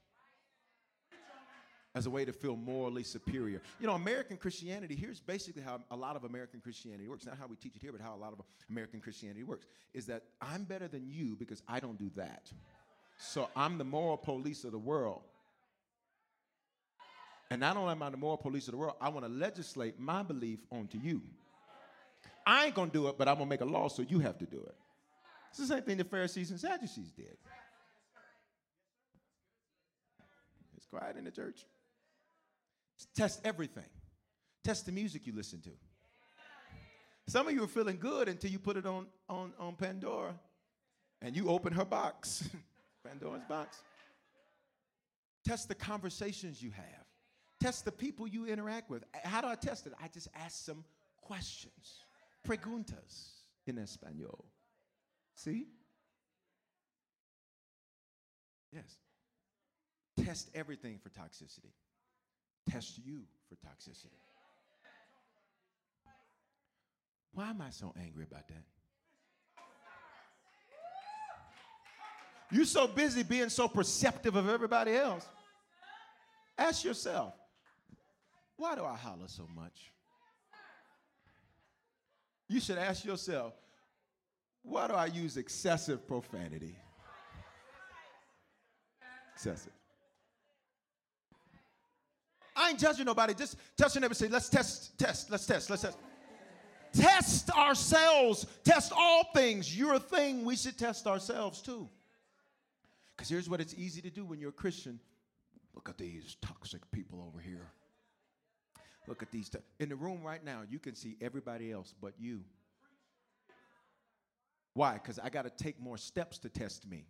as a way to feel morally superior. You know, American Christianity, here's basically how a lot of American Christianity works. Not how we teach it here, but how a lot of American Christianity works. Is that I'm better than you because I don't do that. So I'm the moral police of the world. And not only am I the moral police of the world, I want to legislate my belief onto you. I ain't gonna do it, but I'm gonna make a law so you have to do it. It's the same thing the Pharisees and Sadducees did. It's quiet in the church. Test everything. Test the music you listen to. Some of you are feeling good until you put it on, on, on Pandora and you open her box, Pandora's box. Test the conversations you have. Test the people you interact with. How do I test it? I just ask some questions. Preguntas in español. See? Yes. Test everything for toxicity. Test you for toxicity. Why am I so angry about that? You're so busy being so perceptive of everybody else. Ask yourself, why do I holler so much? You should ask yourself, why do I use excessive profanity? Excessive. I ain't judging nobody. Just touch your neighbor say, let's test, test, let's test, let's test. Test ourselves. Test all things. You're a thing. We should test ourselves too. Because here's what it's easy to do when you're a Christian. Look at these toxic people over here. Look at these. T- in the room right now, you can see everybody else but you. Why? Because I got to take more steps to test me.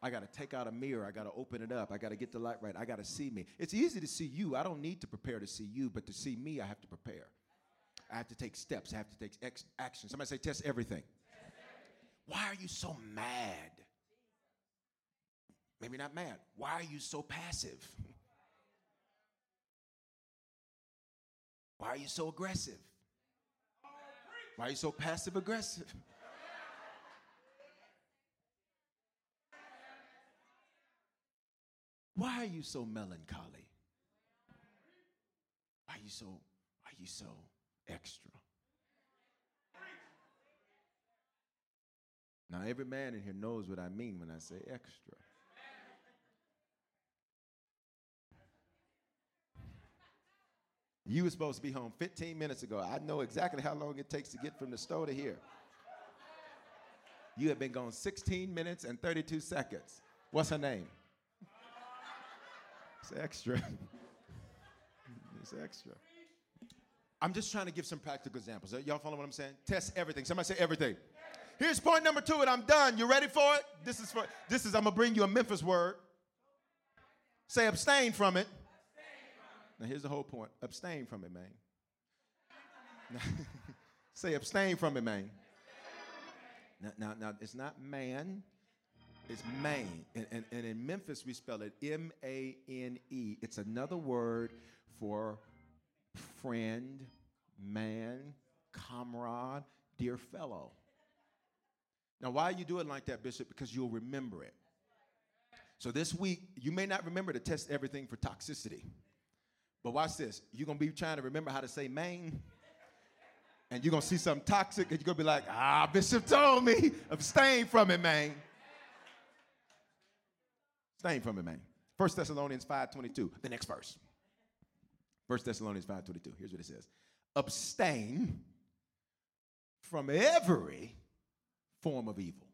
I got to take out a mirror. I got to open it up. I got to get the light right. I got to see me. It's easy to see you. I don't need to prepare to see you, but to see me, I have to prepare. I have to take steps. I have to take ex- action. Somebody say, test everything. Why are you so mad? Maybe not mad. Why are you so passive? Why are you so aggressive? Why are you so passive aggressive? Why are you so melancholy? Why are you so why are you so extra? Now every man in here knows what I mean when I say extra. You were supposed to be home 15 minutes ago. I know exactly how long it takes to get from the store to here. You have been gone 16 minutes and 32 seconds. What's her name? It's extra. it's extra. I'm just trying to give some practical examples. Y'all follow what I'm saying? Test everything. Somebody say everything. Here's point number two, and I'm done. You ready for it? This is for this is I'm gonna bring you a Memphis word. Say abstain from it. Now, here's the whole point abstain from it, man. Say abstain from it, man. Now, now, now, it's not man, it's mane. And, and, and in Memphis, we spell it M A N E. It's another word for friend, man, comrade, dear fellow. Now, why you do it like that, Bishop? Because you'll remember it. So this week, you may not remember to test everything for toxicity. But watch this. You're going to be trying to remember how to say mane. And you're going to see something toxic and you're going to be like, ah, Bishop told me, abstain from it, man. Abstain from it, man. 1 Thessalonians 5.22, the next verse. 1 Thessalonians 5.22, here's what it says. Abstain from every form of evil.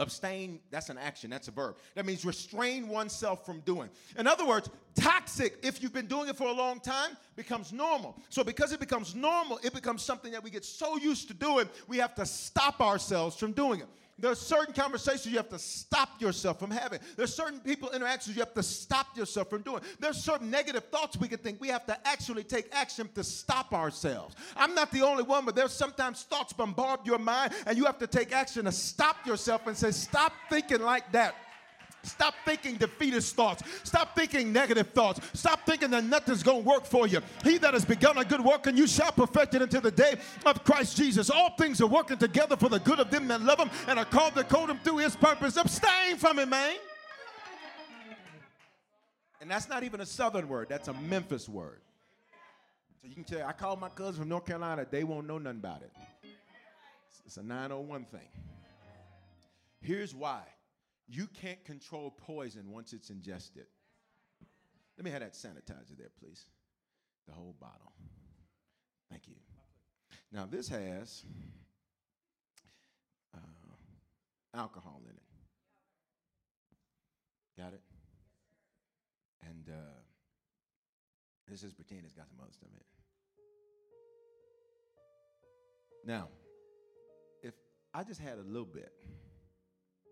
Abstain, that's an action, that's a verb. That means restrain oneself from doing. In other words, toxic, if you've been doing it for a long time, becomes normal. So, because it becomes normal, it becomes something that we get so used to doing, we have to stop ourselves from doing it. There's certain conversations you have to stop yourself from having. There are certain people interactions you have to stop yourself from doing. There are certain negative thoughts we can think. We have to actually take action to stop ourselves. I'm not the only one, but there's sometimes thoughts bombard your mind, and you have to take action to stop yourself and say, Stop thinking like that. Stop thinking defeatist thoughts. Stop thinking negative thoughts. Stop thinking that nothing's going to work for you. He that has begun a good work and you shall perfect it until the day of Christ Jesus. All things are working together for the good of them that love him and are called to call him through his purpose. Abstain from it, man. And that's not even a southern word, that's a Memphis word. So you can tell, I called my cousin from North Carolina, they won't know nothing about it. It's a 901 thing. Here's why you can't control poison once it's ingested. Let me have that sanitizer there, please. The whole bottle. Thank you. Now, this has uh, alcohol in it. Got it? And uh, this is pretend it's got some other stuff in it. Now, if I just had a little bit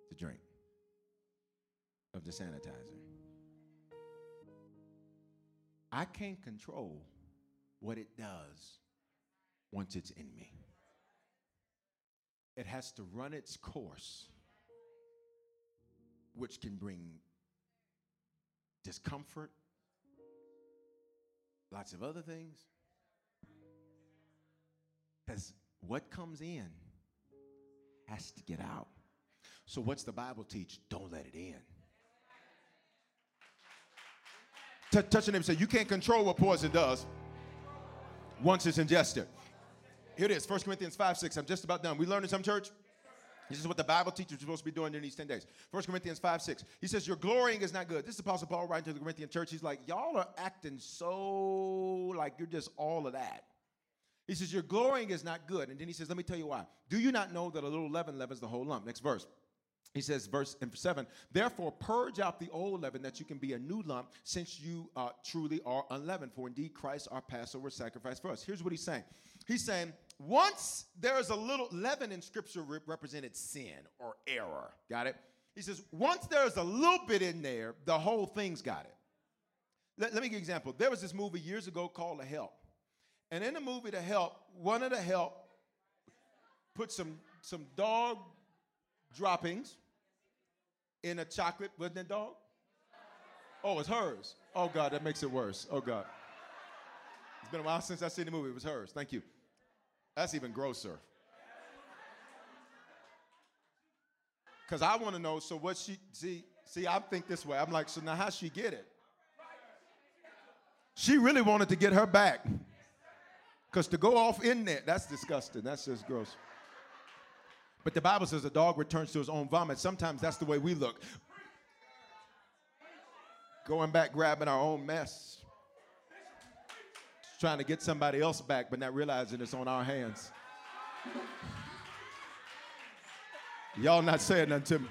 to drink, of the sanitizer. I can't control what it does once it's in me. It has to run its course, which can bring discomfort, lots of other things. Because what comes in has to get out. So, what's the Bible teach? Don't let it in. T- touch your say, You can't control what poison does once it's ingested. Here it is, 1 Corinthians 5 6. I'm just about done. We learned in some church. This is what the Bible teaches we're supposed to be doing during these 10 days. 1 Corinthians 5 6. He says, Your glorying is not good. This is Apostle Paul writing to the Corinthian church. He's like, Y'all are acting so like you're just all of that. He says, Your glorying is not good. And then he says, Let me tell you why. Do you not know that a little leaven leavens the whole lump? Next verse. He says, verse 7, therefore purge out the old leaven that you can be a new lump, since you uh, truly are unleavened. For indeed Christ, our Passover, sacrifice for us. Here's what he's saying He's saying, once there is a little leaven in Scripture represented sin or error. Got it? He says, once there's a little bit in there, the whole thing's got it. Let, let me give you an example. There was this movie years ago called The Help. And in the movie The Help, one of the help put some, some dog droppings in a chocolate, wasn't it, dog? Oh, it's hers. Oh, God, that makes it worse. Oh, God. It's been a while since I've seen the movie. It was hers. Thank you. That's even grosser. Because I want to know, so what she, see, see, I think this way. I'm like, so now how she get it? She really wanted to get her back. Because to go off in there, that's disgusting. That's just gross. But the Bible says a dog returns to his own vomit. Sometimes that's the way we look. Going back, grabbing our own mess. Trying to get somebody else back, but not realizing it's on our hands. Y'all not saying nothing to me.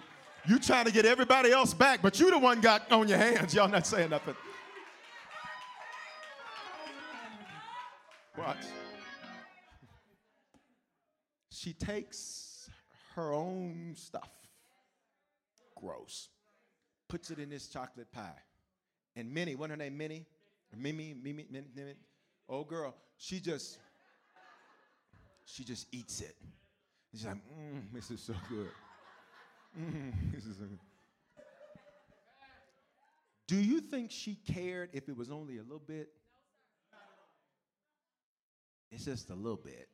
You trying to get everybody else back, but you the one got on your hands. Y'all not saying nothing. Watch. She takes her own stuff. Gross. Puts it in this chocolate pie. And Minnie, what her name? Minnie? Mimi, Mimi, Mimi, Mimi. Oh girl, she just, she just eats it. She's like, mmm, this is so good. Mmm, this is so good. Do you think she cared if it was only a little bit? It's just a little bit.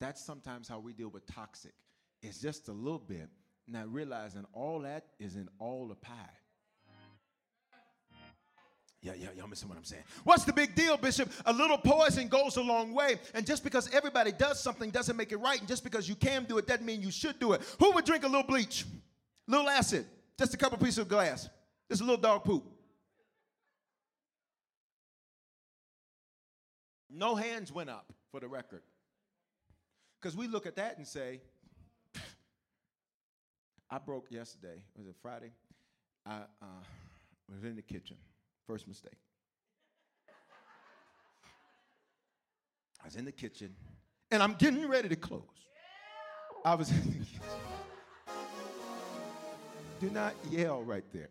That's sometimes how we deal with toxic. It's just a little bit, not realizing all that is in all the pie. Yeah, yeah, y'all missing what I'm saying. What's the big deal, Bishop? A little poison goes a long way. And just because everybody does something doesn't make it right. And just because you can do it doesn't mean you should do it. Who would drink a little bleach, a little acid, just a couple pieces of glass, just a little dog poop? No hands went up for the record. Because we look at that and say, I broke yesterday. Was it Friday? I uh, was in the kitchen. First mistake. I was in the kitchen and I'm getting ready to close. I was in the kitchen. Do not yell right there.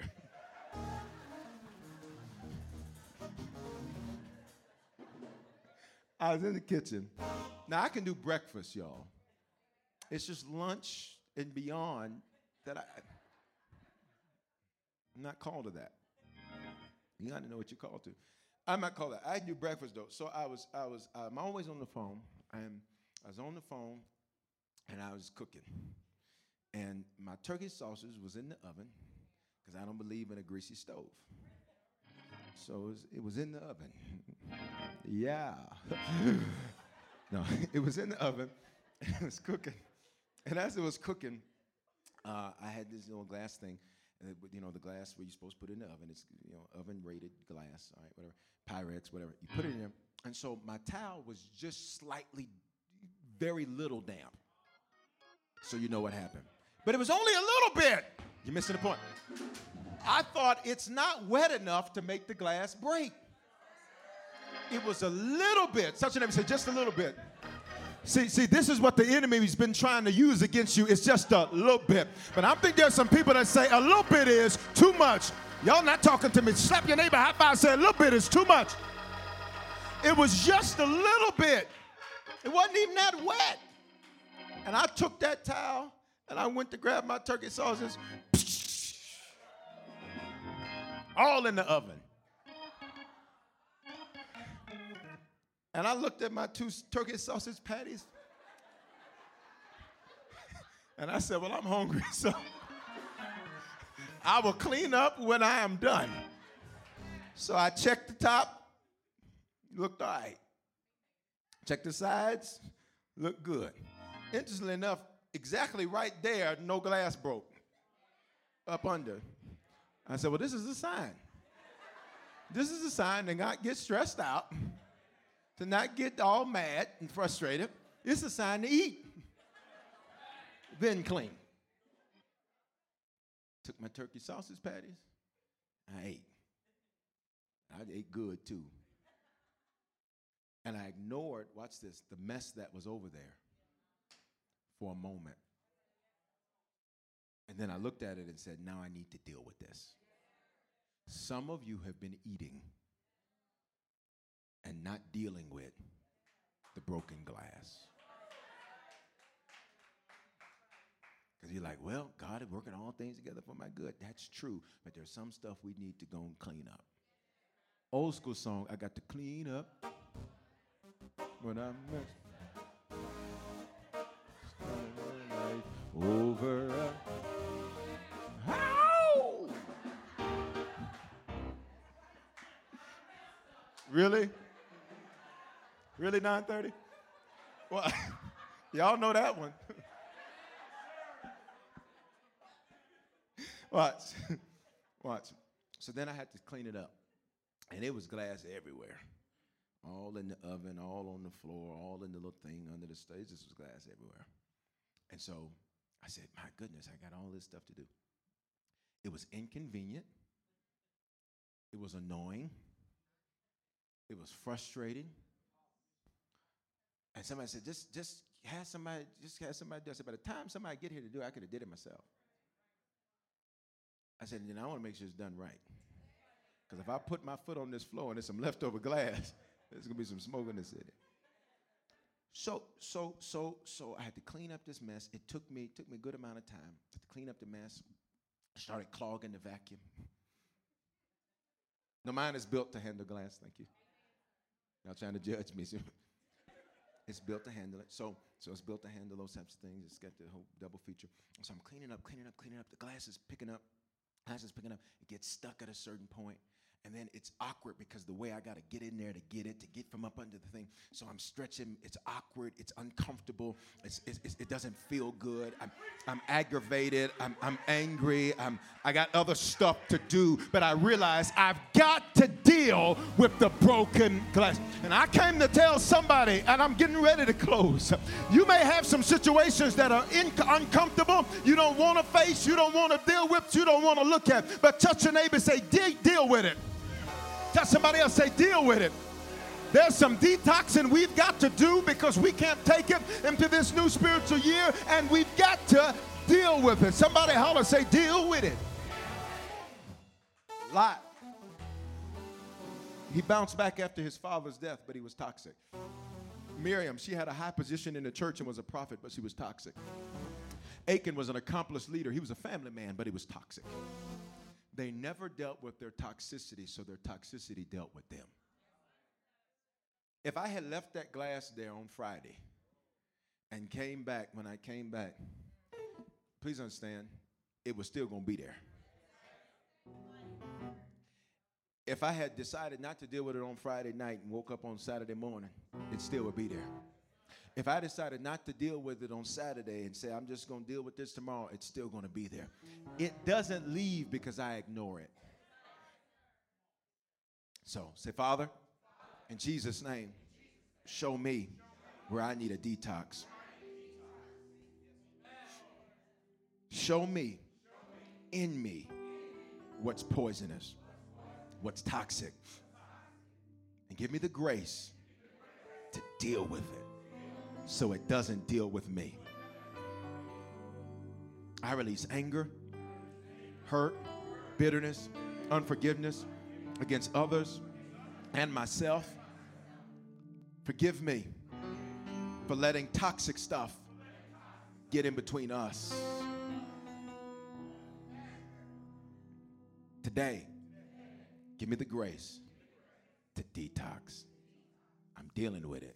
I was in the kitchen now I can do breakfast, y'all. It's just lunch and beyond that I I'm not called to that. You got to know what you're called to. I'm not called that. I do breakfast though. So I was I was um, I'm always on the phone and I was on the phone and I was cooking. And my turkey sausage was in the oven because I don't believe in a greasy stove. So it was, it was in the oven. yeah. No, it was in the oven. It was cooking. And as it was cooking, uh, I had this little glass thing, you know, the glass where you're supposed to put it in the oven. It's, you know, oven rated glass, all right, whatever, Pyrex, whatever. You put it in there. And so my towel was just slightly, very little damp. So you know what happened. But it was only a little bit. You're missing the point. I thought it's not wet enough to make the glass break. It was a little bit. Such a name said, just a little bit. See, see, this is what the enemy's been trying to use against you. It's just a little bit. But I think there's some people that say a little bit is too much. Y'all not talking to me. Slap your neighbor high five. Say a little bit is too much. It was just a little bit. It wasn't even that wet. And I took that towel and I went to grab my turkey sausages. All in the oven. And I looked at my two turkey sausage patties. And I said, Well, I'm hungry, so I will clean up when I am done. So I checked the top, looked all right. Checked the sides, looked good. Interestingly enough, exactly right there, no glass broke up under. I said, Well, this is a sign. This is a sign that God gets stressed out, to not get all mad and frustrated. It's a sign to eat, then clean. Took my turkey sausage patties. I ate. I ate good too. And I ignored, watch this, the mess that was over there for a moment. And then I looked at it and said, now I need to deal with this. Some of you have been eating and not dealing with the broken glass. Because you're like, well, God is working all things together for my good. That's true. But there's some stuff we need to go and clean up. Old school song, I got to clean up when I mess. Over. Really? Really 930? Well, y'all know that one. Watch. Watch. So then I had to clean it up. And it was glass everywhere. All in the oven, all on the floor, all in the little thing under the stage. This was glass everywhere. And so I said, My goodness, I got all this stuff to do. It was inconvenient. It was annoying. It was frustrating. And somebody said, just, just have somebody, just have somebody do it. I said, by the time somebody get here to do it, I could have did it myself. I said, you know, I want to make sure it's done right. Because if I put my foot on this floor and there's some leftover glass, there's gonna be some smoke in the city. So, so, so, so I had to clean up this mess. It took me, took me a good amount of time to clean up the mess. I started clogging the vacuum. No, mine is built to handle glass, thank you. Y'all trying to judge me. it's built to handle it. So, so it's built to handle those types of things. It's got the whole double feature. So I'm cleaning up, cleaning up, cleaning up. The glass is picking up. Glass is picking up. It gets stuck at a certain point and then it's awkward because the way I got to get in there to get it, to get from up under the thing. So I'm stretching. It's awkward. It's uncomfortable. It's, it's, it's, it doesn't feel good. I'm, I'm aggravated. I'm, I'm angry. I'm, I got other stuff to do. But I realize I've got to deal with the broken glass. And I came to tell somebody, and I'm getting ready to close. You may have some situations that are in, uncomfortable. You don't want to face. You don't want to deal with. You don't want to look at. But touch your neighbor. Say, deal with it. Tell somebody else, say, deal with it. There's some detoxing we've got to do because we can't take it into this new spiritual year, and we've got to deal with it. Somebody holler, say, deal with it. Lot. He bounced back after his father's death, but he was toxic. Miriam, she had a high position in the church and was a prophet, but she was toxic. Achan was an accomplished leader. He was a family man, but he was toxic. They never dealt with their toxicity, so their toxicity dealt with them. If I had left that glass there on Friday and came back, when I came back, please understand, it was still going to be there. If I had decided not to deal with it on Friday night and woke up on Saturday morning, it still would be there. If I decided not to deal with it on Saturday and say, I'm just going to deal with this tomorrow, it's still going to be there. It doesn't leave because I ignore it. So say, Father, in Jesus' name, show me where I need a detox. Show me in me what's poisonous, what's toxic, and give me the grace to deal with it so it doesn't deal with me. I release anger, hurt, bitterness, unforgiveness against others and myself Forgive me for letting toxic stuff get in between us. Today, give me the grace to detox. I'm dealing with it.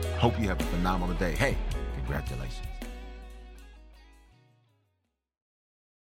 Hope you have a phenomenal day. Hey, congratulations.